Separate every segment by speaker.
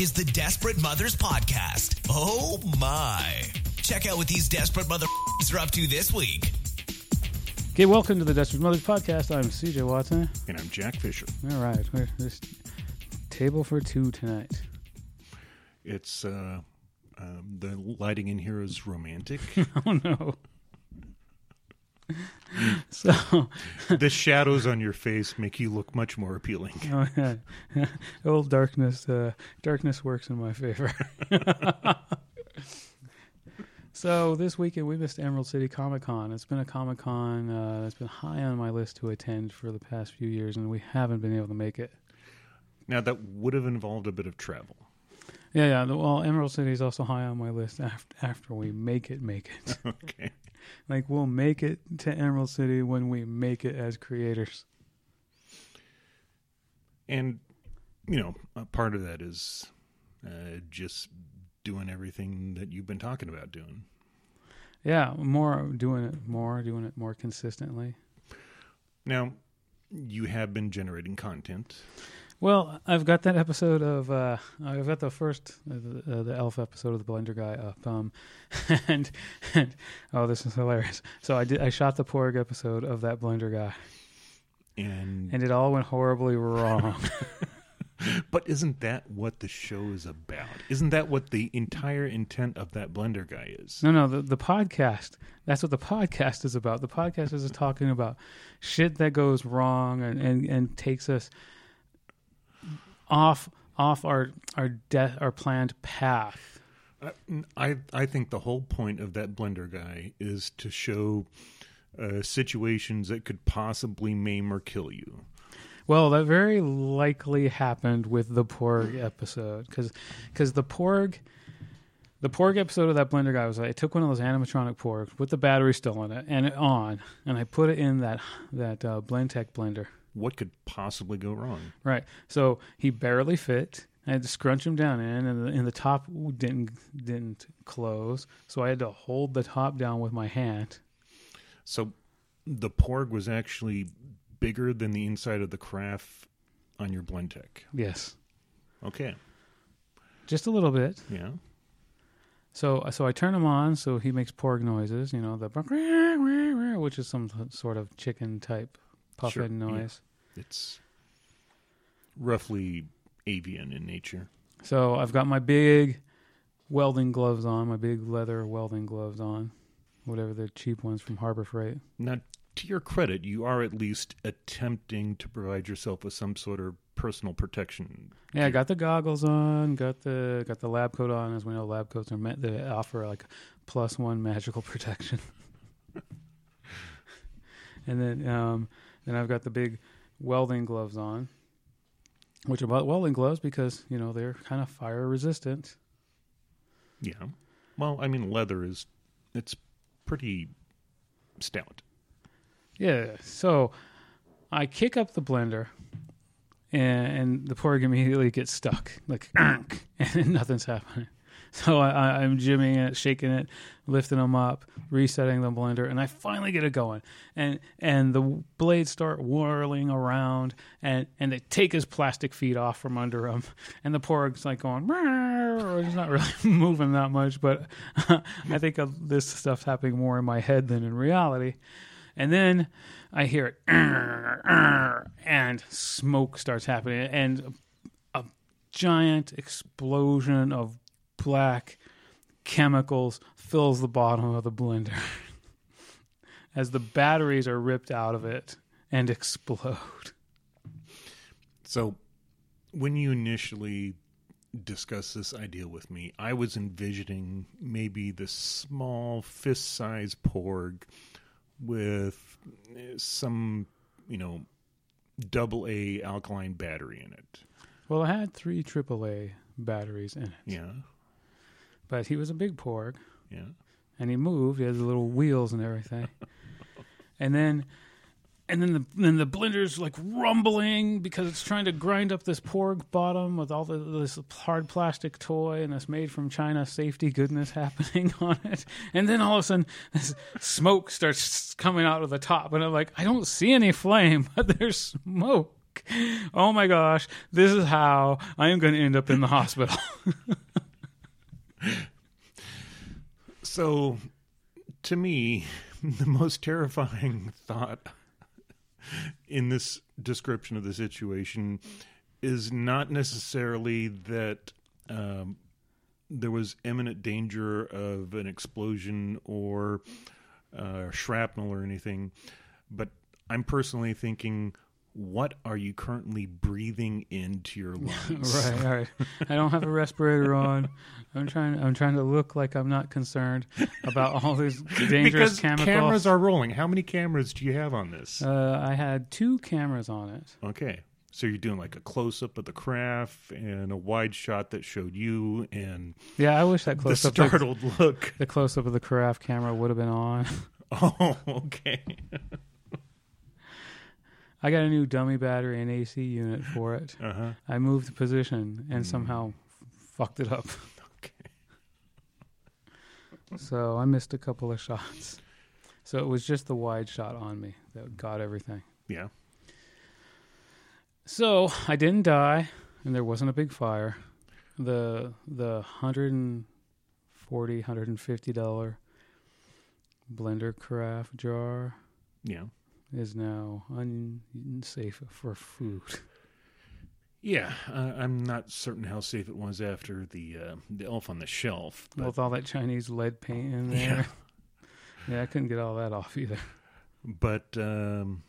Speaker 1: is the Desperate Mothers Podcast. Oh my. Check out what these desperate mother are up to this week.
Speaker 2: Okay, welcome to the Desperate Mothers Podcast. I'm CJ Watson.
Speaker 3: And I'm Jack Fisher.
Speaker 2: All right, we're this table for two tonight.
Speaker 3: It's uh, um, the lighting in here is romantic.
Speaker 2: oh no. So
Speaker 3: the shadows on your face make you look much more appealing.
Speaker 2: Oh yeah, old darkness. Uh, darkness works in my favor. so this weekend we missed Emerald City Comic Con. It's been a Comic Con uh, that's been high on my list to attend for the past few years, and we haven't been able to make it.
Speaker 3: Now that would have involved a bit of travel.
Speaker 2: Yeah, yeah. Well, Emerald City is also high on my list after after we make it, make it.
Speaker 3: okay.
Speaker 2: Like we'll make it to Emerald City when we make it as creators.
Speaker 3: And you know, a part of that is uh, just doing everything that you've been talking about doing.
Speaker 2: Yeah, more doing it more, doing it more consistently.
Speaker 3: Now, you have been generating content.
Speaker 2: Well, I've got that episode of uh, I've got the first uh, the, uh, the Elf episode of the Blender guy up, um, and, and oh, this is hilarious. So I did I shot the Porg episode of that Blender guy,
Speaker 3: and
Speaker 2: and it all went horribly wrong.
Speaker 3: but isn't that what the show is about? Isn't that what the entire intent of that Blender guy is?
Speaker 2: No, no, the the podcast. That's what the podcast is about. The podcast is talking about shit that goes wrong and and, and takes us off off our our de- our planned path.
Speaker 3: I I think the whole point of that blender guy is to show uh, situations that could possibly maim or kill you.
Speaker 2: Well, that very likely happened with the Porg episode because because the Porg. The Porg episode of that blender guy was like, I took one of those animatronic Porgs with the battery still in it and it on, and I put it in that that uh, Blendtec blender
Speaker 3: what could possibly go wrong?
Speaker 2: Right. So he barely fit. I had to scrunch him down in, and the, and the top didn't didn't close. So I had to hold the top down with my hand.
Speaker 3: So the Porg was actually bigger than the inside of the carafe on your Blendtec.
Speaker 2: Yes.
Speaker 3: Okay.
Speaker 2: Just a little bit.
Speaker 3: Yeah.
Speaker 2: So so I turn him on, so he makes Porg noises. You know the which is some sort of chicken type puffing sure, noise.
Speaker 3: Yeah. It's roughly avian in nature.
Speaker 2: So I've got my big welding gloves on, my big leather welding gloves on, whatever the cheap ones from Harbor Freight.
Speaker 3: Now, to your credit, you are at least attempting to provide yourself with some sort of personal protection.
Speaker 2: Yeah, I got the goggles on, got the got the lab coat on. As we know, lab coats are meant to offer like plus one magical protection. and then um, then I've got the big welding gloves on, which are welding gloves because you know they're kind of fire resistant.
Speaker 3: Yeah. Well, I mean, leather is it's pretty stout.
Speaker 2: Yeah. So I kick up the blender, and, and the porg immediately gets stuck, like, and nothing's happening. So I, am jimmying it, shaking it, lifting them up, resetting the blender, and I finally get it going. And and the blades start whirling around, and and they take his plastic feet off from under him, and the porg's like going, he's not really moving that much, but I think this stuff's happening more in my head than in reality. And then I hear it, and smoke starts happening, and a giant explosion of black chemicals fills the bottom of the blender as the batteries are ripped out of it and explode.
Speaker 3: So, when you initially discussed this idea with me, I was envisioning maybe this small fist sized porg with some, you know, double A alkaline battery in it.
Speaker 2: Well, it had three AAA batteries in it.
Speaker 3: Yeah.
Speaker 2: But he was a big porg.
Speaker 3: Yeah.
Speaker 2: And he moved. He had the little wheels and everything. and then and then the then the blender's like rumbling because it's trying to grind up this porg bottom with all the, this hard plastic toy and this made from China safety goodness happening on it. And then all of a sudden, this smoke starts coming out of the top, and I'm like, I don't see any flame, but there's smoke. oh my gosh, this is how I am going to end up in the hospital.
Speaker 3: So, to me, the most terrifying thought in this description of the situation is not necessarily that um, there was imminent danger of an explosion or uh, shrapnel or anything, but I'm personally thinking, what are you currently breathing into your lungs?
Speaker 2: right, all right. I don't have a respirator on. I'm trying. I'm trying to look like I'm not concerned about all these dangerous
Speaker 3: Because
Speaker 2: chemicals.
Speaker 3: cameras are rolling. How many cameras do you have on this?
Speaker 2: Uh, I had two cameras on it.
Speaker 3: Okay. So you're doing like a close up of the carafe and a wide shot that showed you and
Speaker 2: Yeah, I wish that
Speaker 3: the
Speaker 2: close up.
Speaker 3: startled look.
Speaker 2: The close up of the carafe camera would have been on.
Speaker 3: Oh, okay.
Speaker 2: I got a new dummy battery and AC unit for it.
Speaker 3: Uh huh.
Speaker 2: I moved the position and somehow f- fucked it up.
Speaker 3: Okay.
Speaker 2: So I missed a couple of shots. So it was just the wide shot on me that got everything.
Speaker 3: Yeah.
Speaker 2: So I didn't die, and there wasn't a big fire. The the hundred and forty, hundred and fifty dollar blender carafe jar
Speaker 3: Yeah.
Speaker 2: Is now unsafe for food.
Speaker 3: Yeah. Uh, I'm not certain how safe it was after the uh, the elf on the shelf. But
Speaker 2: With all that Chinese lead paint in there.
Speaker 3: Yeah.
Speaker 2: Yeah, I couldn't get all that off either.
Speaker 3: but um,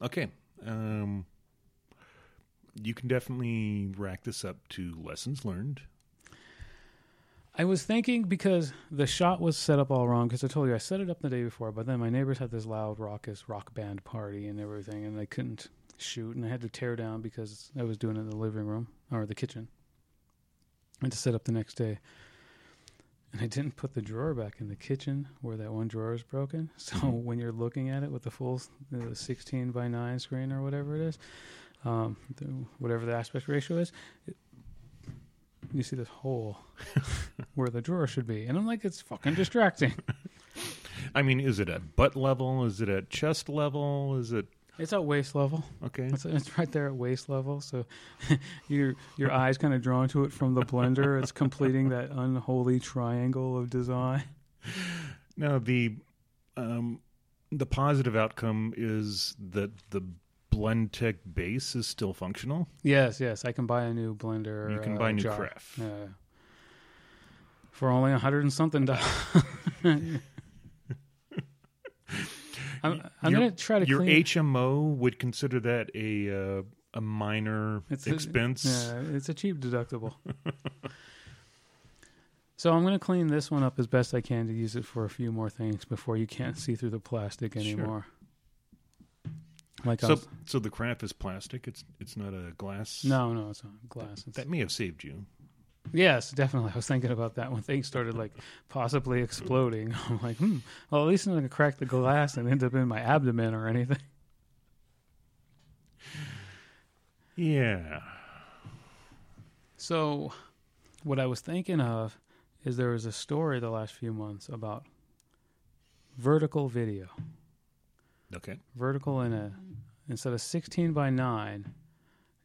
Speaker 3: okay. Um, you can definitely rack this up to lessons learned.
Speaker 2: I was thinking because the shot was set up all wrong. Because I told you I set it up the day before, but then my neighbors had this loud, raucous rock band party and everything, and they couldn't shoot, and I had to tear down because I was doing it in the living room or the kitchen, I had to set up the next day. And I didn't put the drawer back in the kitchen where that one drawer is broken. So when you're looking at it with the full uh, 16 by 9 screen or whatever it is, um, the, whatever the aspect ratio is, it, you see this hole where the drawer should be. And I'm like, it's fucking distracting.
Speaker 3: I mean, is it at butt level? Is it at chest level? Is it
Speaker 2: It's at waist level.
Speaker 3: okay?
Speaker 2: It's, it's right there at waist level. So your your eyes kind of drawn to it from the blender. It's completing that unholy triangle of design.
Speaker 3: Now the um, the positive outcome is that the Blendtec base is still functional.
Speaker 2: Yes, yes. I can buy a new blender.
Speaker 3: You can
Speaker 2: uh,
Speaker 3: buy new
Speaker 2: jar.
Speaker 3: carafe.
Speaker 2: Yeah. For only a hundred and something dollars. I'm, I'm
Speaker 3: Your-
Speaker 2: gonna try to
Speaker 3: Your
Speaker 2: clean.
Speaker 3: HMO would consider that a uh, a minor
Speaker 2: It's a-
Speaker 3: expense.
Speaker 2: Yeah, it's a cheap deductible. so I'm going to clean this one up as best I can to use it for a few more things before you can't see through the plastic
Speaker 3: Sure.
Speaker 2: Like
Speaker 3: So
Speaker 2: was,
Speaker 3: so the carafe is plastic. It's it's not a glass.
Speaker 2: no, no, it's not glass. It's,
Speaker 3: that may have saved you.
Speaker 2: yes, definitely. I was thinking about that when things started like possibly exploding. I'm like, hmm. Well, at least I'm going to crack the glass and end up in my abdomen or anything.
Speaker 3: Yeah.
Speaker 2: So, what I was thinking of is there was a story the last few months about vertical video.
Speaker 3: Okay.
Speaker 2: Vertical in a instead of 16 by 9,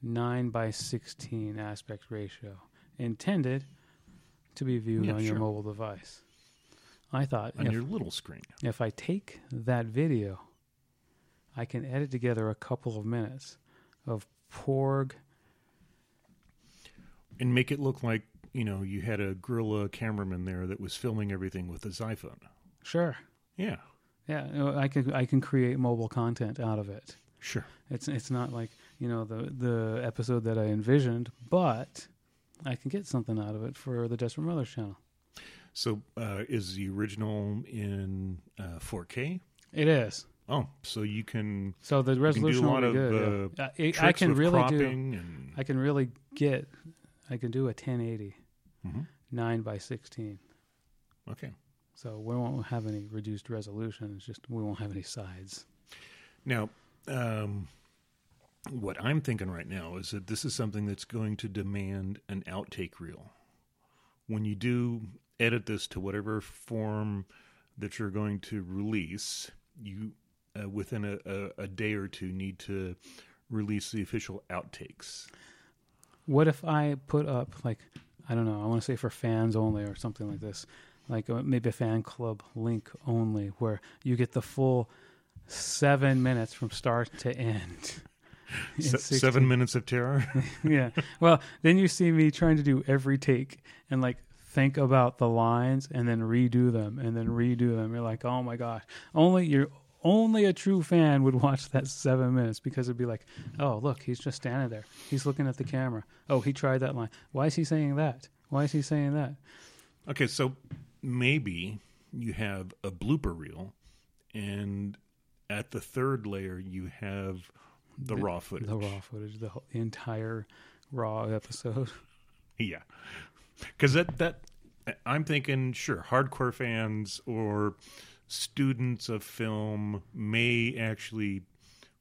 Speaker 2: 9 by 16 aspect ratio intended to be viewed
Speaker 3: Yeah,
Speaker 2: on your
Speaker 3: sure.
Speaker 2: mobile device. I thought
Speaker 3: On
Speaker 2: if,
Speaker 3: your little screen.
Speaker 2: if I take that video, I can edit together a couple of minutes of Porg
Speaker 3: and make it look like you know you had a guerrilla cameraman there that was filming everything with his iPhone.
Speaker 2: Sure.
Speaker 3: Yeah,
Speaker 2: Yeah, I can I can create mobile content out of it.
Speaker 3: sure.
Speaker 2: It's it's not like you know the the episode that I envisioned, but I can get something out of it for the Desperate Mothers channel.
Speaker 3: So uh, is the original in uh, 4K?
Speaker 2: It is.
Speaker 3: Oh, so you can,
Speaker 2: So the resolution will be good.
Speaker 3: uh,
Speaker 2: yeah. Uh, it- I can really do.
Speaker 3: and
Speaker 2: I can really get. I can do a 1080
Speaker 3: Mhm.
Speaker 2: nine by 16.
Speaker 3: okay.
Speaker 2: So we won't have any reduced resolution. It's just we won't have any sides.
Speaker 3: Now, um, what I'm thinking right now is that this is something that's going to demand an outtake reel. When you do edit this to whatever form that you're going to release, you uh, within a, a, a day or two need to release the official outtakes.
Speaker 2: What if I put up like I don't know, I want to say for fans only or something like this, like uh, maybe a fan club link only, where you get the full seven minutes from start to end.
Speaker 3: Se- seven minutes of terror.
Speaker 2: yeah. Well, then you see me trying to do every take and like think about the lines and then redo them and then redo them. You're like, oh my gosh, only you're only a true fan would watch that seven minutes because it'd be like, oh look, he's just standing there. He's looking at the camera. Oh, he tried that line. Why is he saying that? Why is he saying that?
Speaker 3: okay, so maybe you have a blooper reel, and at the third layer you have the, raw footage.
Speaker 2: The raw footage, the, whole, the entire raw episode.
Speaker 3: Yeah, because that that I'm thinking sure hardcore fans or students of film may actually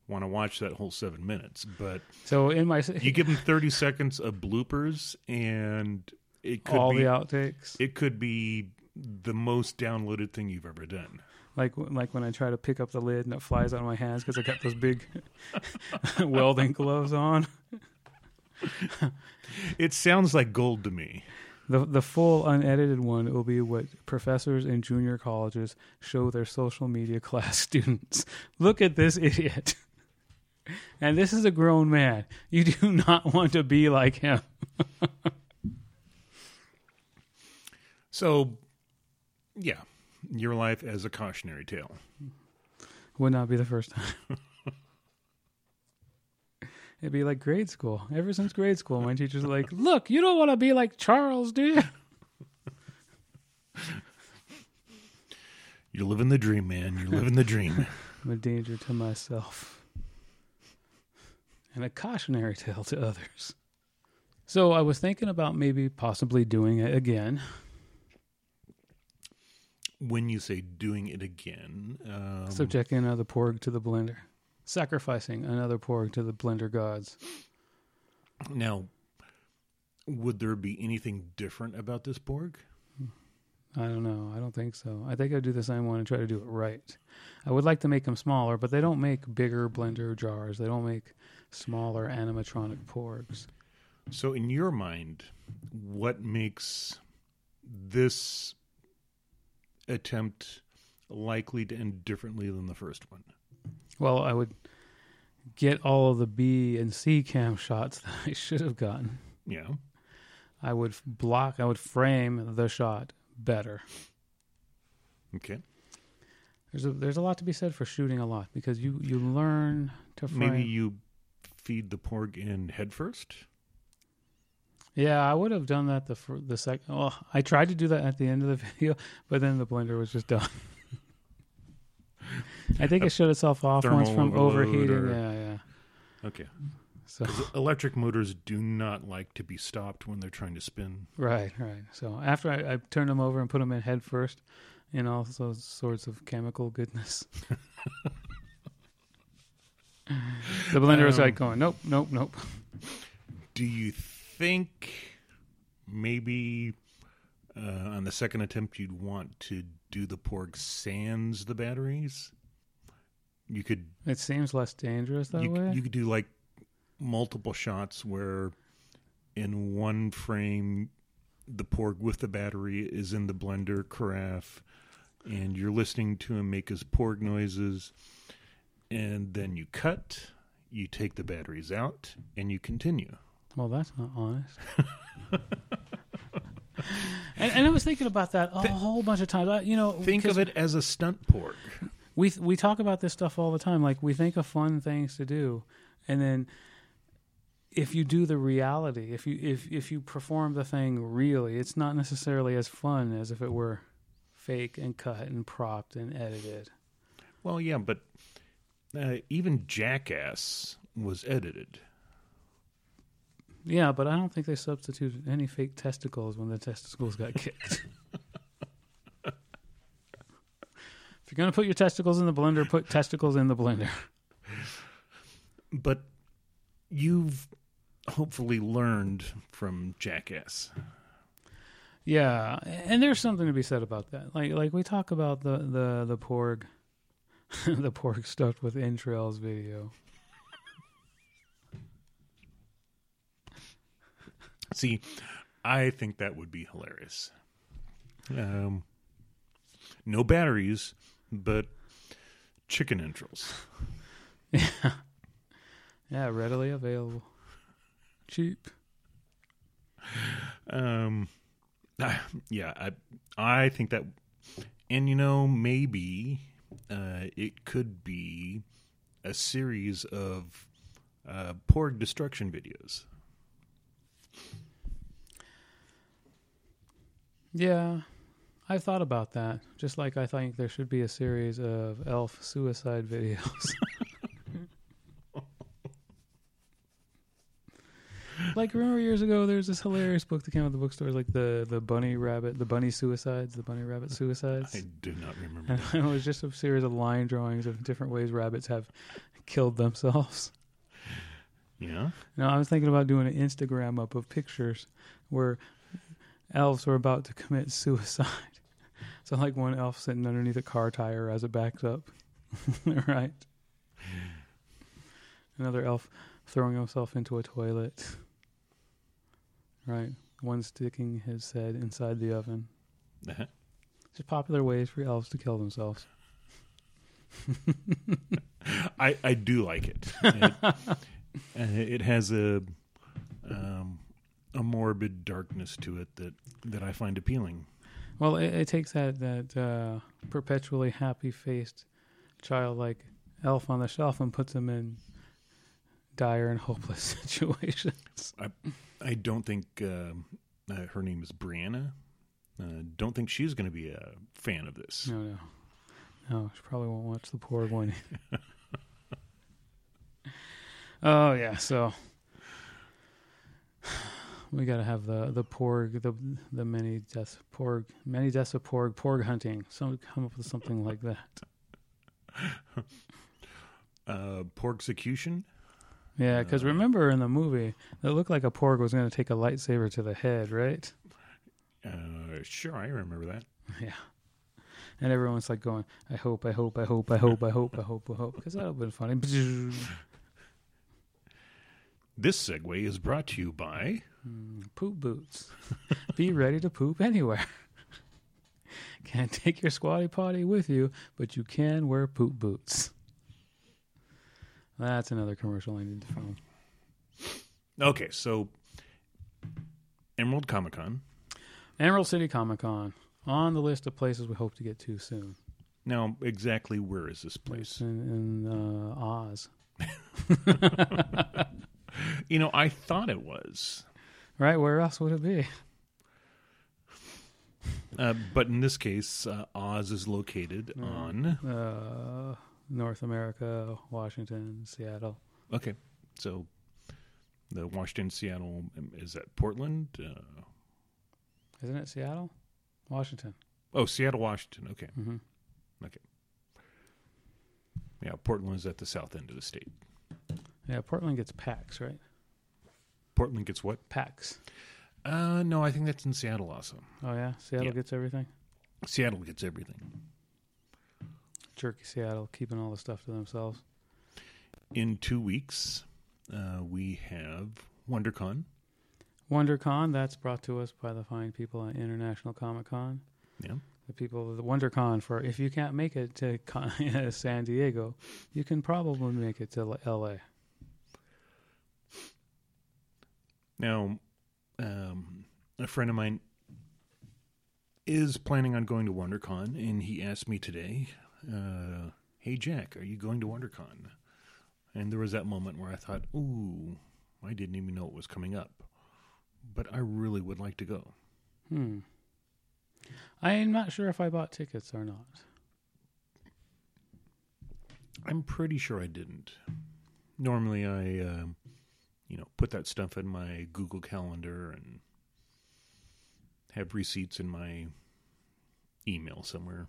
Speaker 3: want to watch that whole seven minutes, but
Speaker 2: So in my
Speaker 3: you give them 30 seconds of bloopers and it could
Speaker 2: all
Speaker 3: be
Speaker 2: the outtakes,
Speaker 3: it could be the most downloaded thing you've ever done.
Speaker 2: like like when I try to pick up the lid and it flies out of my hands because I got those big welding gloves on.
Speaker 3: It sounds like gold to me.
Speaker 2: The the full unedited one will be what professors in junior colleges show their social media class students. Look at this idiot. And this is a grown man. You do not want to be like him.
Speaker 3: So, yeah, your life as a cautionary tale.
Speaker 2: Would not be the first time. It'd be like grade school. Ever since grade school, my teachers are like, "Look, you don't want to be like Charles, do you?"
Speaker 3: You're living the dream, man. You're living the dream.
Speaker 2: I'm a danger to myself and a cautionary tale to others. So I was thinking about maybe possibly doing it again.
Speaker 3: When you say doing it again, um,
Speaker 2: Subjecting another porg to the blender. Sacrificing another porg to the blender gods.
Speaker 3: now, would there be anything different about this porg?
Speaker 2: I don't know. I don't think so. I think I'd do the same one and try to do it right. I would like to make them smaller, but they don't make bigger blender jars. They don't make smaller animatronic porgs.
Speaker 3: So, in your mind, what makes this attempt likely to end differently than the first one?
Speaker 2: Well, I would get all of the B and C cam shots that I should have gotten.
Speaker 3: Yeah.
Speaker 2: I would block, I would frame the shot better.
Speaker 3: Okay.
Speaker 2: There's a there's a lot to be said for shooting a lot because you you learn to frame.
Speaker 3: Maybe you feed the porg in head first.
Speaker 2: Yeah, I would have done that the fir- the second. Well, I tried to do that at the end of the video, but then the blender was just done. I think it shut itself off once from overheating.
Speaker 3: or-
Speaker 2: Yeah, yeah.
Speaker 3: Okay.
Speaker 2: So
Speaker 3: Electric motors do not like to be stopped when they're trying to spin.
Speaker 2: right, right. So after I, I turned them over and put them in head first, and all those sorts of chemical goodness. the blender was
Speaker 3: Um,
Speaker 2: like going, nope, nope, nope.
Speaker 3: Do you think maybe uh, on the second attempt you'd want to do the porg sans the batteries? You could
Speaker 2: It seems less dangerous that
Speaker 3: you,
Speaker 2: way.
Speaker 3: you could do like multiple shots where in one frame the porg with the battery is in the blender carafe and you're listening to him make his porg noises and then you cut you take the batteries out and you continue
Speaker 2: Well, that's not honest. and, and I was thinking about that a whole bunch of times. I, you know,
Speaker 3: think of it as a stunt porg
Speaker 2: We we talk about this stuff all the time. Like we think of fun things to do, and then if you do the reality, if you if if you perform the thing really, it's not necessarily as fun as if it were fake and cut and propped and edited.
Speaker 3: well yeah but uh, even jackass was edited
Speaker 2: Yeah, but I don't think they substituted any fake testicles when the testicles got kicked. if you're gonna put your testicles in the blender, put testicles in the blender.
Speaker 3: but you've hopefully learned from jackass
Speaker 2: Yeah, and there's something to be said about that. Like like we talk about the the the porg, the porg stuffed with entrails video.
Speaker 3: See, I think that would be hilarious. Um, no batteries, but chicken entrails.
Speaker 2: Yeah, Yeah, readily available. Cheap.
Speaker 3: Um, yeah, I I think that, and you know maybe uh, it could be a series of uh, porg destruction videos.
Speaker 2: Yeah, I've thought about that. Just like I think there should be a series of elf suicide videos. like remember years ago, there was this hilarious book that came out of the bookstores, like the the bunny rabbit, the bunny suicides, the bunny rabbit suicides.
Speaker 3: I do not remember.
Speaker 2: It was just a series of line drawings of different ways rabbits have killed themselves.
Speaker 3: Yeah,
Speaker 2: Now I was thinking about doing an Instagram up of pictures where elves were about to commit suicide. So like one elf sitting underneath a car tire as it backs up. right. Another elf throwing himself into a toilet. Right. One sticking his head inside the oven.
Speaker 3: Uh-huh.
Speaker 2: Just popular ways for elves to kill themselves.
Speaker 3: I I do like it. It, it has a um, a morbid darkness to it that that I find appealing.
Speaker 2: Well, it, it takes that that uh, perpetually happy faced, childlike elf on the shelf and puts him in dire and hopeless situations.
Speaker 3: I I don't think um uh, her name is Brianna. Uh, don't think she's going to be a fan of this.
Speaker 2: No, no, no. She probably won't watch the poor one. oh yeah, so we got to have the the porg the the many deaths porg many deaths of porg porg hunting. So come up with something like that.
Speaker 3: Uh, Porgsecution.
Speaker 2: Yeah, because
Speaker 3: Uh,
Speaker 2: remember in the movie, it looked like a porg was going to take a lightsaber to the head, right?
Speaker 3: Uh, sure, I remember that.
Speaker 2: Yeah. And everyone's like going, I hope, I hope, I hope, I hope, I hope, I hope, I hope, because that would have been funny.
Speaker 3: This segue is brought to you by
Speaker 2: Mm, poop boots. Be ready to poop anywhere. Can't take your squatty potty with you, but you can wear poop boots. That's another commercial I need to film.
Speaker 3: Okay, so Emerald Comic Con.
Speaker 2: Emerald City Comic Con on the list of places we hope to get to soon.
Speaker 3: Now, exactly where is this
Speaker 2: It's
Speaker 3: place?
Speaker 2: in, in uh, Oz.
Speaker 3: You know, I thought it was,
Speaker 2: Right? Where else would it be?
Speaker 3: uh, but in this case, uh, Oz is located
Speaker 2: Mm.
Speaker 3: on.
Speaker 2: Uh, North America, Washington, Seattle.
Speaker 3: Okay, so the Washington, Seattle is that Portland? Uh,
Speaker 2: Isn't it Seattle? Washington.
Speaker 3: oh, Seattle, Washington. Okay,
Speaker 2: hmm
Speaker 3: yeah, Portland is at the south end of the state.
Speaker 2: Yeah, Portland gets PAX, right?
Speaker 3: Portland gets what?
Speaker 2: PAX.
Speaker 3: Uh, no, I think that's in Seattle also.
Speaker 2: Oh, yeah? Seattle
Speaker 3: Yeah.
Speaker 2: gets everything?
Speaker 3: Seattle gets everything.
Speaker 2: Jerky Seattle, keeping all the stuff to themselves.
Speaker 3: In two weeks, uh, we have WonderCon.
Speaker 2: WonderCon, that's brought to us by the fine people at International Comic Con.
Speaker 3: Yeah.
Speaker 2: The people of the WonderCon for if you can't make it to Con- San Diego, you can probably make it to L- LA.
Speaker 3: Now, um, a friend of mine is planning on going to WonderCon, and he asked me today, uh, "Hey Jack, are you going to WonderCon?" And there was that moment where I thought, "Ooh, I didn't even know it was coming up," but I really would like to go.
Speaker 2: Hmm. I'm not sure if I bought tickets or not.
Speaker 3: I'm pretty sure I didn't. Normally, I, um you know, put that stuff in my Google Calendar and have receipts in my email somewhere.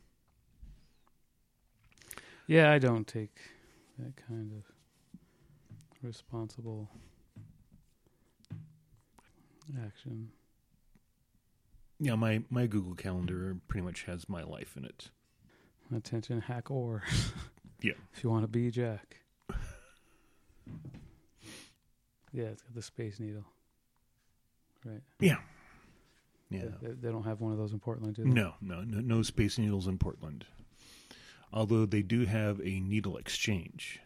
Speaker 2: Yeah, I don't take that kind of responsible action.
Speaker 3: Yeah, my my Google Calendar pretty much has my life in it.
Speaker 2: Attention, hack or.
Speaker 3: Yeah.
Speaker 2: If you want to be Jack. Yeah, it's got the Space Needle. right?
Speaker 3: Yeah. Yeah.
Speaker 2: They, they don't have one of those in Portland, do they?
Speaker 3: No, no, no, no Space Needles in Portland. Although they do have a needle exchange.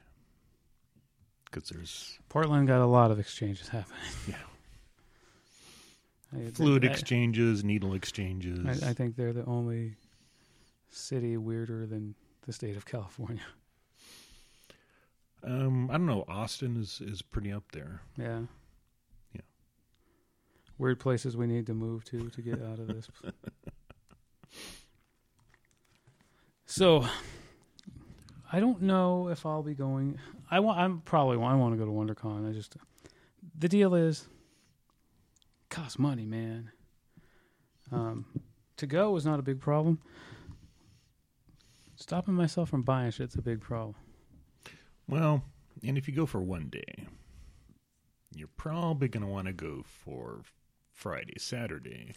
Speaker 3: Because there's
Speaker 2: Portland got a lot of exchanges happening.
Speaker 3: Yeah.
Speaker 2: I-
Speaker 3: fluid
Speaker 2: I-
Speaker 3: exchanges, needle exchanges.
Speaker 2: I, I think they're the only city weirder than the state of California.
Speaker 3: Um, I don't know. Austin is, is pretty up there.
Speaker 2: Yeah.
Speaker 3: Yeah.
Speaker 2: Weird places we need to move to to get out of this. so, I don't know if I'll be going. I want. I'm probably. I want to go to WonderCon. I just. The deal is. Costs money, man. Um, to go is not a big problem. Stopping myself from buying shit's a big problem.
Speaker 3: Well, and if you go for one day, you're probably going to want to go for Friday, Saturday.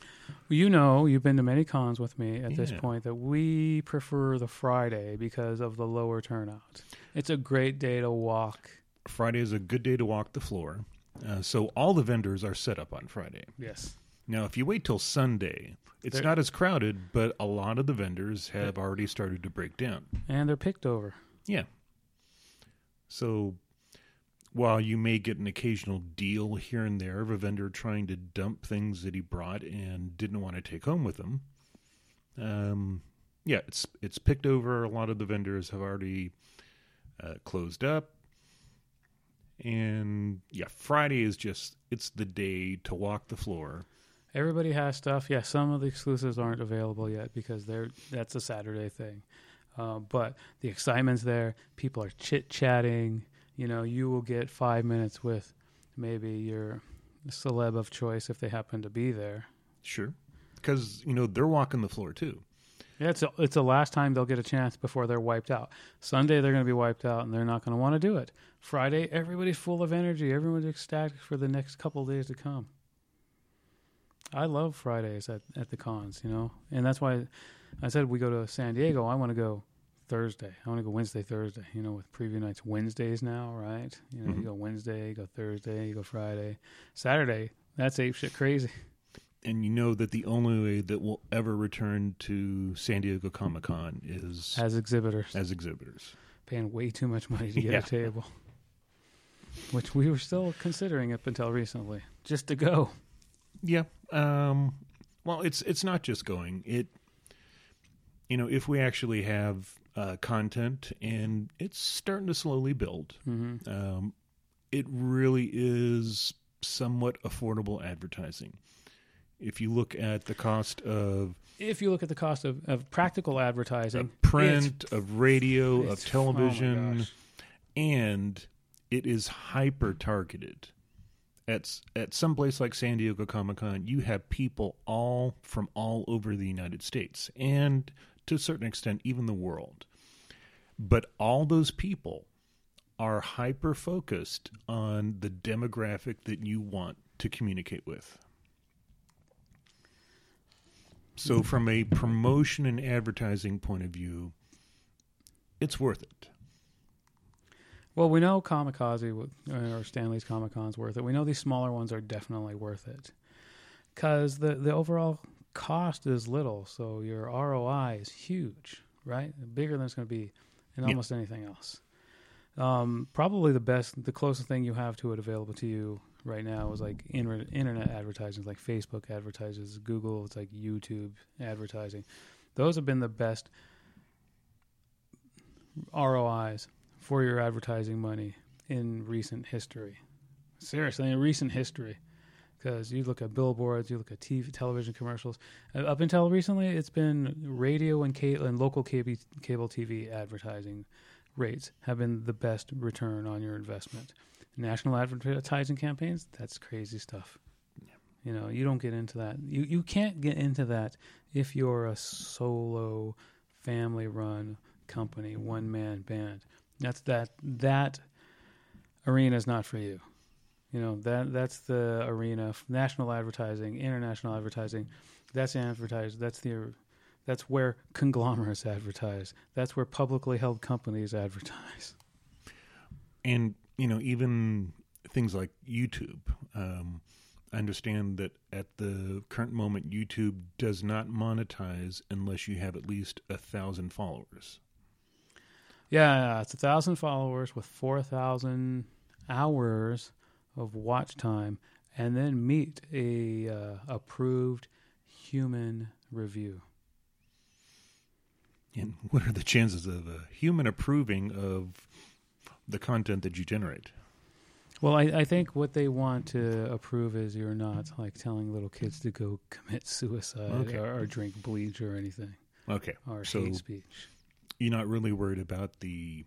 Speaker 2: You know, you've been to many cons with me at this point that we prefer the Friday because of the lower turnout. It's a great day to walk.
Speaker 3: Friday is a good day to walk the floor. Uh, so all the vendors are set up on Friday.
Speaker 2: Yes.
Speaker 3: Now, if you wait till Sunday, it's
Speaker 2: There-
Speaker 3: not as crowded, but a lot of the vendors have already started to break down.
Speaker 2: And they're picked over.
Speaker 3: Yeah. So while you may get an occasional deal here and there of a vendor trying to dump things that he brought and didn't want to take home with him, um, yeah, it's it's picked over. A lot of the vendors have already uh, closed up, and yeah, Friday is just it's the day to walk the floor.
Speaker 2: Everybody has stuff. Yeah, some of the exclusives aren't available yet because they're that's a Saturday thing. Uh, but the excitement's there. People are chit chatting. You know, you will get five minutes with maybe your celeb of choice if they happen to be there.
Speaker 3: Sure, because you know they're walking the floor too.
Speaker 2: Yeah, it's a, it's the last time they'll get a chance before they're wiped out. Sunday they're going to be wiped out and they're not going to want to do it. Friday everybody's full of energy. Everyone's ecstatic for the next couple of days to come. I love Fridays at, at the cons, you know, and that's why I said we go to San Diego. I want to go Thursday. I want to go Wednesday, Thursday. You know, with preview nights Wednesdays now, right? You know, you
Speaker 3: Mhm.
Speaker 2: go Wednesday, you go Thursday, you go Friday, Saturday. That's ape shit crazy.
Speaker 3: and you know that the only way that we'll ever return to San Diego Comic Con is
Speaker 2: As exhibitors.
Speaker 3: as exhibitors.
Speaker 2: paying way too much money to get
Speaker 3: Yeah.
Speaker 2: a table, which we were still considering up until recently, just to go.
Speaker 3: Yeah. Um, well, it's it's not just going. It, you know, if we actually have uh, content and it's starting to slowly build,
Speaker 2: Mm-hmm.
Speaker 3: um, it really is somewhat affordable advertising. If you look at the cost of
Speaker 2: If you look at the cost of, of practical advertising,
Speaker 3: of print, of radio, of
Speaker 2: oh
Speaker 3: television,
Speaker 2: gosh.
Speaker 3: and it is hyper targeted. At at some place like San Diego Comic Con, you have people all from all over the United States and to a certain extent even the world. But all those people are hyper focused on the demographic that you want to communicate with. So mm-hmm. from a promotion and advertising point of view, it's worth it.
Speaker 2: well, we know Comikaze w- uh, or Stan Lee's Comic Con's worth it. We know these smaller ones are definitely worth it because the the overall cost is little, so your ROI is huge, right? Bigger than it's going to be in almost anything else. Um, probably the best, the closest thing you have to it available to you right now is like inter- internet advertising, like Facebook advertises, Google, it's like YouTube advertising. Those have been the best ROIs for your advertising money in recent history. Seriously, in recent history. Because you look at billboards, you look at TV, television commercials. Uh, Up until recently, it's been radio and, cable, and local cable, cable TV advertising rates have been the best return on your investment. National advertising campaigns, that's crazy stuff. You know, you don't get into that. You you can't get into that if you're a solo family run company, one man band. That's that that arena is not for you. You know, that that's the arena national advertising, international advertising. That's advertised. That's the that's where conglomerates advertise. That's where publicly held companies advertise.
Speaker 3: and you know even things like YouTube. Um, I understand that at the current moment, YouTube does not monetize unless you have at least a thousand followers.
Speaker 2: Yeah, yeah, it's a thousand followers with four thousand hours of watch time, and then meet a uh, approved human review.
Speaker 3: And what are the chances of a human approving of the content that you generate?
Speaker 2: Well, I, I think what they want to approve is you're not like telling little kids to go commit suicide
Speaker 3: Okay.
Speaker 2: or, or drink bleach or anything
Speaker 3: Okay,
Speaker 2: or
Speaker 3: so
Speaker 2: hate speech.
Speaker 3: you're not really worried about the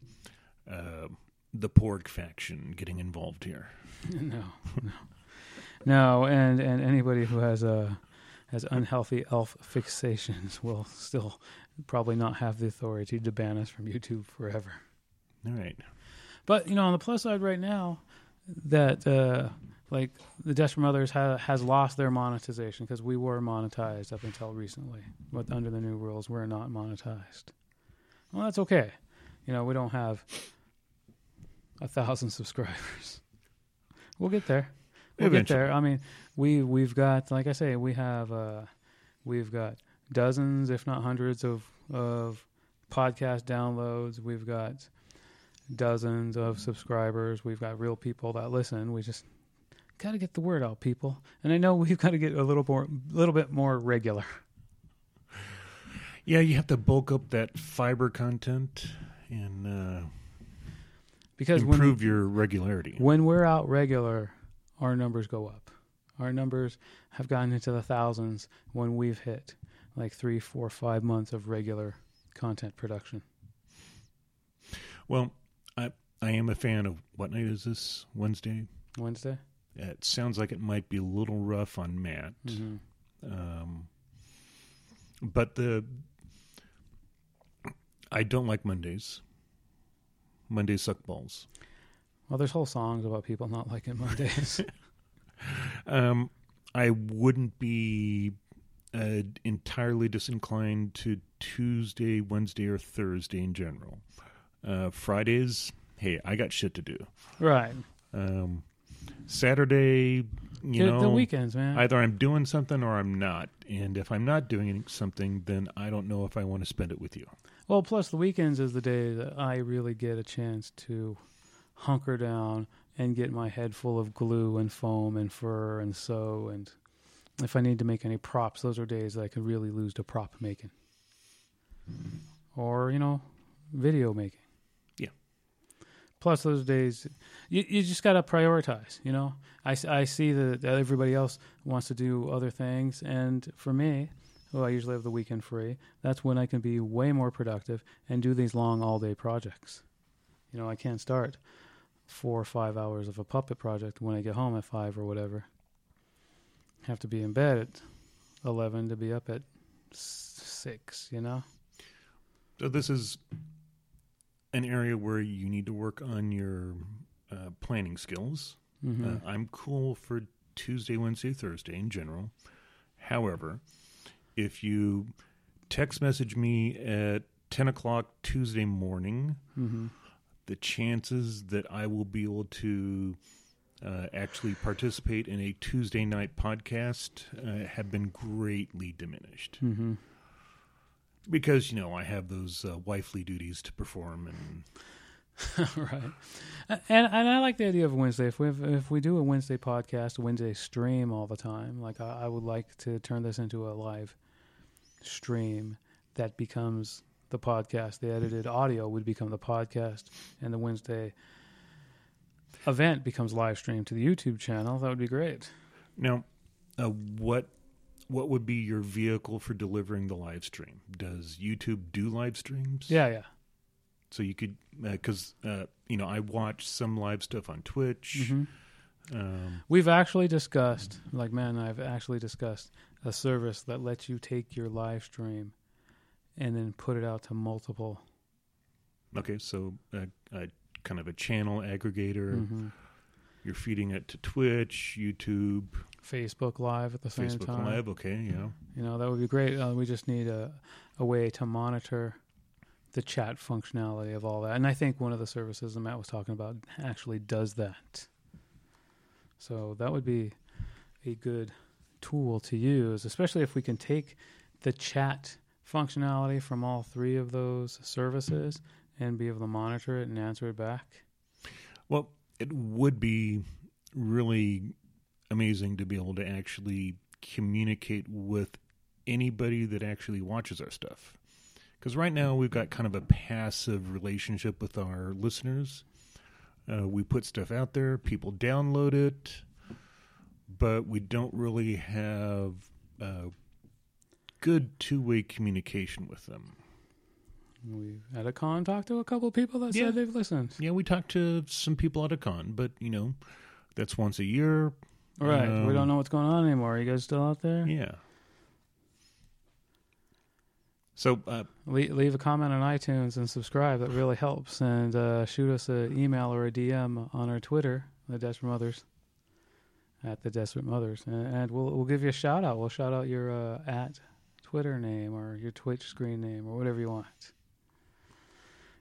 Speaker 3: uh, the Porg faction getting involved here.
Speaker 2: no, no, no, and and anybody who has a has unhealthy elf fixations will still probably not have the authority to ban us from YouTube forever.
Speaker 3: All right.
Speaker 2: But you know, on the plus side, right now, that uh, like the Desperate Mothers ha- has lost their monetization because we were monetized up until recently, but under the new rules, we're not monetized. Well, that's okay. You know, we don't have a thousand subscribers. We'll get there. We'll
Speaker 3: Eventually.
Speaker 2: get there. I mean, we we've got like I say, we have uh, we've got dozens, if not hundreds, of of podcast downloads. We've got dozens of subscribers. We've got real people that listen. We just got to get the word out, people. And I know we've got to get a little more, little bit more regular.
Speaker 3: Yeah, you have to bulk up that fiber content and uh,
Speaker 2: Because when,
Speaker 3: improve your regularity.
Speaker 2: when we're out regular, our numbers go up. Our numbers have gotten into the thousands when we've hit like three, four, five months of regular content production.
Speaker 3: Well, I I am a fan of what night is this? Wednesday.
Speaker 2: Wednesday.
Speaker 3: It sounds like it might be a little rough on Matt,
Speaker 2: hmm
Speaker 3: um, but the I don't like Mondays. Mondays suck balls.
Speaker 2: Well, there's whole songs about people not liking Mondays.
Speaker 3: Um, I wouldn't be uh, entirely disinclined to Tuesday, Wednesday, or Thursday in general. Uh, Fridays, hey, I got shit to do.
Speaker 2: right.
Speaker 3: Um, Saturday, you
Speaker 2: the,
Speaker 3: know,
Speaker 2: the weekends, man.
Speaker 3: either I'm doing something or I'm not. And if I'm not doing something, then I don't know if I want to spend it with you.
Speaker 2: Well, plus the weekends is the day that I really get a chance to hunker down and get my head full of glue and foam and fur and sew. And if I need to make any props, those are days that I could really lose to prop making. Or, you know, video making.
Speaker 3: Yeah.
Speaker 2: Plus those days, you, you just got to prioritize, you know. I, I see that everybody else wants to do other things. And for me, who I usually have the weekend free, that's when I can be way more productive and do these long all day projects. You know, I can't start four or five hours of a puppet project when I get home at five or whatever. Have to be in bed at eleven to be up at six. You know.
Speaker 3: So this is an area where you need to work on your uh, planning skills.
Speaker 2: hmm
Speaker 3: Uh, I'm cool for Tuesday, Wednesday, Thursday in general. However, if you text message me at 10 o'clock Tuesday morning,
Speaker 2: hmm
Speaker 3: the chances that I will be able to uh, actually participate in a Tuesday night podcast uh, have been greatly diminished.
Speaker 2: hmm
Speaker 3: Because, you know, I have those uh, wifely duties to perform and
Speaker 2: right. And and I like the idea of Wednesday. If we have, if we do a Wednesday podcast, Wednesday stream all the time, like I, I would like to turn this into a live stream that becomes the podcast. The edited audio would become the podcast, and the Wednesday event becomes live stream to the YouTube channel. That would be great.
Speaker 3: Now, uh, what what would be your vehicle for delivering the live stream? Does YouTube do live streams?
Speaker 2: Yeah, yeah.
Speaker 3: So you could because uh, you know I watch some live stuff on Twitch.
Speaker 2: hmm
Speaker 3: Um,
Speaker 2: We've actually discussed, like man, I have actually discussed, a service that lets you take your live stream and then put it out to multiple.
Speaker 3: okay, so uh, uh, kind of a channel aggregator.
Speaker 2: Mhm.
Speaker 3: You're feeding it to Twitch, YouTube,
Speaker 2: Facebook Live at the same
Speaker 3: Facebook
Speaker 2: time.
Speaker 3: Live. Okay, yeah.
Speaker 2: You know, that would be great. Uh, we just need a, a way to monitor the chat functionality of all that. And I think one of the services that Matt was talking about actually does that. So that would be a good tool to use, especially if we can take the chat functionality from all three of those services and be able to monitor it and answer it back.
Speaker 3: Well, it would be really amazing to be able to actually communicate with anybody that actually watches our stuff. Because right now we've got kind of a passive relationship with our listeners. Uh, we put stuff out there, people download it, but we don't really have uh, good two way communication with them.
Speaker 2: We've had a con talk to a couple people that
Speaker 3: Yeah.
Speaker 2: said they've listened.
Speaker 3: Yeah, we talked to some people at a con, but you know, that's once a year.
Speaker 2: Right. we
Speaker 3: Um,
Speaker 2: don't know what's going on anymore. Are you guys still out there?
Speaker 3: Yeah. So, uh,
Speaker 2: Le- leave a comment on iTunes and subscribe. That really helps. And uh, shoot us an email or a DM on our Twitter, the Desperate Mothers, at the Desperate Mothers, and, and we'll we'll give you a shout out. We'll shout out your uh, at Twitter name or your Twitch screen name or whatever you want.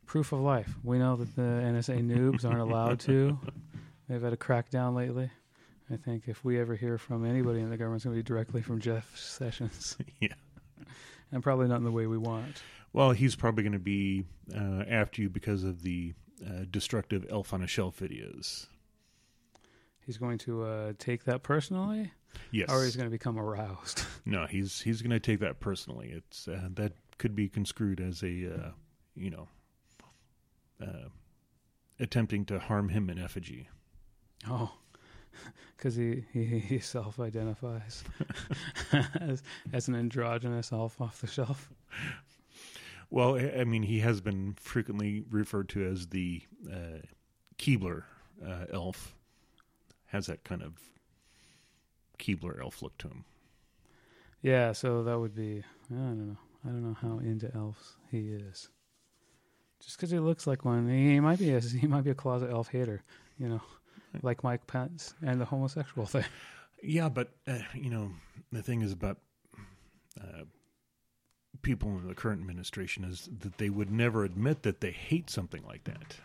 Speaker 2: Proof of life. We know that the NSA noobs aren't allowed to. They've had a crackdown lately. I think if we ever hear from anybody in the government, it's going to be directly from Jeff Sessions.
Speaker 3: Yeah.
Speaker 2: And probably not in the way we want.
Speaker 3: well, he's probably going to be uh, after you because of the uh, destructive elf on a shelf videos.
Speaker 2: He's going to uh, take that personally,
Speaker 3: Yes.
Speaker 2: or he's going to become aroused.
Speaker 3: no, he's he's going to take that personally. It's uh, that could be construed as a uh, you know uh, attempting to harm him in effigy.
Speaker 2: oh, because he, he he self-identifies as as an androgynous elf off the shelf.
Speaker 3: Well, I I mean, he has been frequently referred to as the uh, Keebler uh, elf. Has that kind of Keebler elf look to him.
Speaker 2: Yeah, so that would be I don't know. I don't know how into elves he is. Just because he looks like one, he might be a he might be a closet elf hater, you know, like Mike Pence and the homosexual thing.
Speaker 3: Yeah, but uh, you know, the thing is about uh, people in the current administration is that they would never admit that they hate something like that.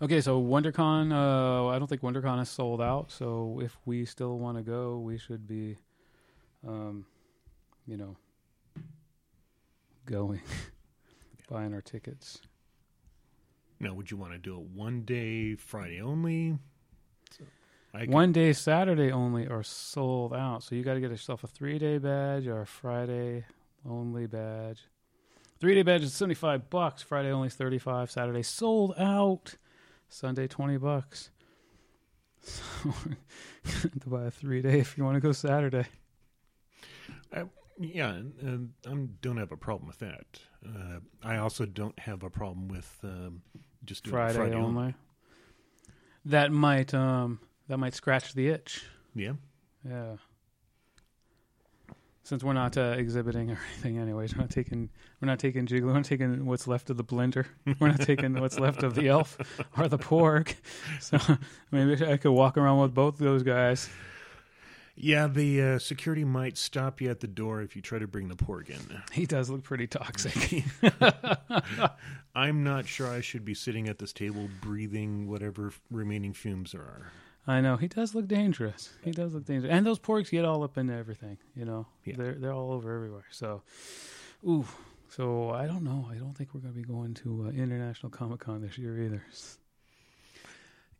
Speaker 2: Okay, so WonderCon, uh, I don't think WonderCon is sold out. So if we still want to go, we should be, um, you know, going, buying our tickets.
Speaker 3: Now, would you want to do it one day, Friday only? I could-
Speaker 2: One day, Saturday only are sold out. So you got to get yourself a three day badge or a Friday only badge. Three day badge is seventy five bucks. Friday only is thirty five. Saturday sold out. Sunday twenty bucks. So to buy a three day if you want to go Saturday.
Speaker 3: Yeah, and I don't have a problem with that. Uh, I also don't have a problem with um, just doing
Speaker 2: Friday,
Speaker 3: Friday,
Speaker 2: only. That might um that might scratch the itch.
Speaker 3: Yeah,
Speaker 2: Yeah. Since we're not uh, exhibiting or anything, anyways, we're not taking we're not taking Jiggler. We're not taking what's left of the blender. We're not taking what's left of the elf or the porg. So maybe I could walk around with both those guys.
Speaker 3: yeah. The uh, security might stop you at the door if you try to bring the porg in.
Speaker 2: He does look pretty toxic.
Speaker 3: I'm not sure I should be sitting at this table breathing whatever remaining fumes there are.
Speaker 2: I know he does look dangerous. He does look dangerous, and those porgs get all up into everything. You know,
Speaker 3: Yeah.
Speaker 2: they're they're all over everywhere. So, ooh, so I don't know. I don't think we're going to be going to uh, International Comic Con this year either.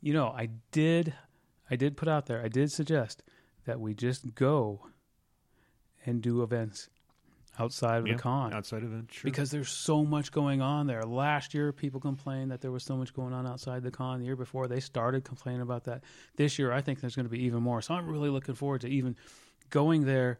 Speaker 2: You know, I did, I did put out there. I did suggest that we just go and do events outside of
Speaker 3: Yeah,
Speaker 2: the con
Speaker 3: outside of it, sure.
Speaker 2: because there's so much going on there. Last year, people complained that there was so much going on outside the con. The year before, they started complaining about that. This year, I think there's going to be even more. So I'm really looking forward to even going there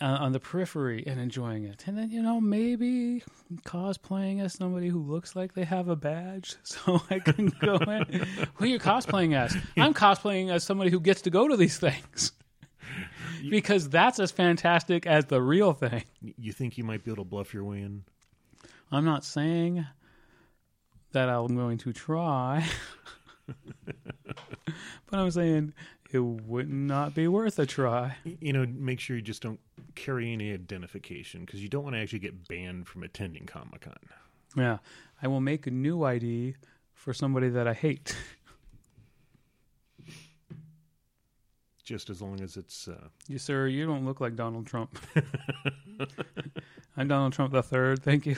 Speaker 2: uh, on the periphery and enjoying it. And then, you know, maybe cosplaying as somebody who looks like they have a badge so I can go in. Who are you cosplaying as? I'm cosplaying as somebody who gets to go to these things. Because that's as fantastic as the real thing.
Speaker 3: you think you might be able to bluff your way in?
Speaker 2: I'm not saying that I'm going to try, but I'm saying it would not be worth a try.
Speaker 3: You know, make sure you just don't carry any identification because you don't want to actually get banned from attending Comic Con.
Speaker 2: Yeah, I will make a new ID for somebody that I hate.
Speaker 3: just as long as it's. Uh,
Speaker 2: You sir, you don't look like Donald Trump. I'm Donald Trump the third. Thank you.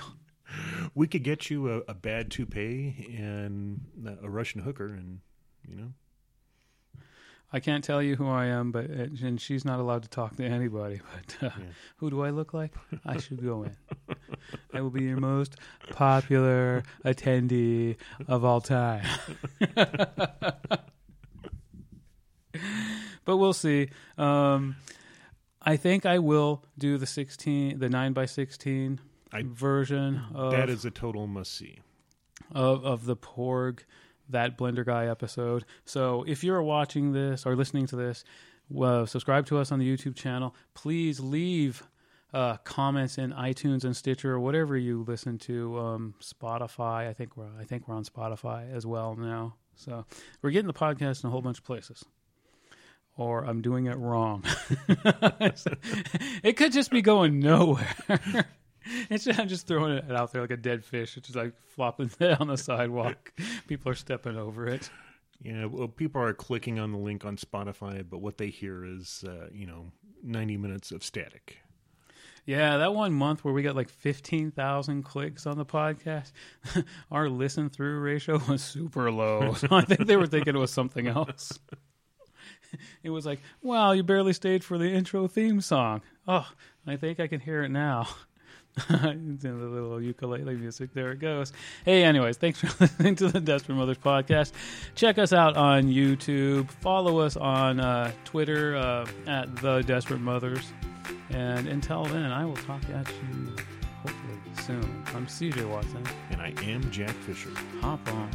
Speaker 3: we could get you a, a bad toupee and a Russian hooker, and you know.
Speaker 2: I can't tell you who I am, but uh, and she's not allowed to talk to anybody. But uh,
Speaker 3: Yeah.
Speaker 2: who do I look like? I should go in. I will be your most popular attendee of all time. But we'll see. Um, I think I will do the sixteen, the nine by sixteen version of
Speaker 3: that is a total must see.
Speaker 2: of, of the Porg, that Blender Guy episode. So if you're watching this or listening to this, uh, subscribe to us on the YouTube channel. Please leave uh, comments in iTunes and Stitcher or whatever you listen to. Um, Spotify, I think we're I think we're on Spotify as well now. So we're getting the podcast in a whole bunch of places. Or I'm doing it wrong. it could just be going nowhere. Just, I'm just throwing it out there like a dead fish. It's just like flopping on the sidewalk. People are stepping over it.
Speaker 3: Yeah, well, people are clicking on the link on Spotify, but what they hear is, uh, you know, 90 minutes of static.
Speaker 2: Yeah, that one month where we got like 15,000 clicks on the podcast, our listen through ratio was super low. So I think they were thinking it was something else. It was like, wow, you barely stayed for the intro theme song. Oh, I think I can hear it now. It's in the little ukulele music. There it goes. Hey, anyways, thanks for listening to the Desperate Mothers podcast. Check us out on YouTube. Follow us on uh, Twitter uh, at the Desperate Mothers. And until then, I will talk at you hopefully soon. I'm CJ Watson.
Speaker 3: And I am Jack Fisher.
Speaker 2: Hop on.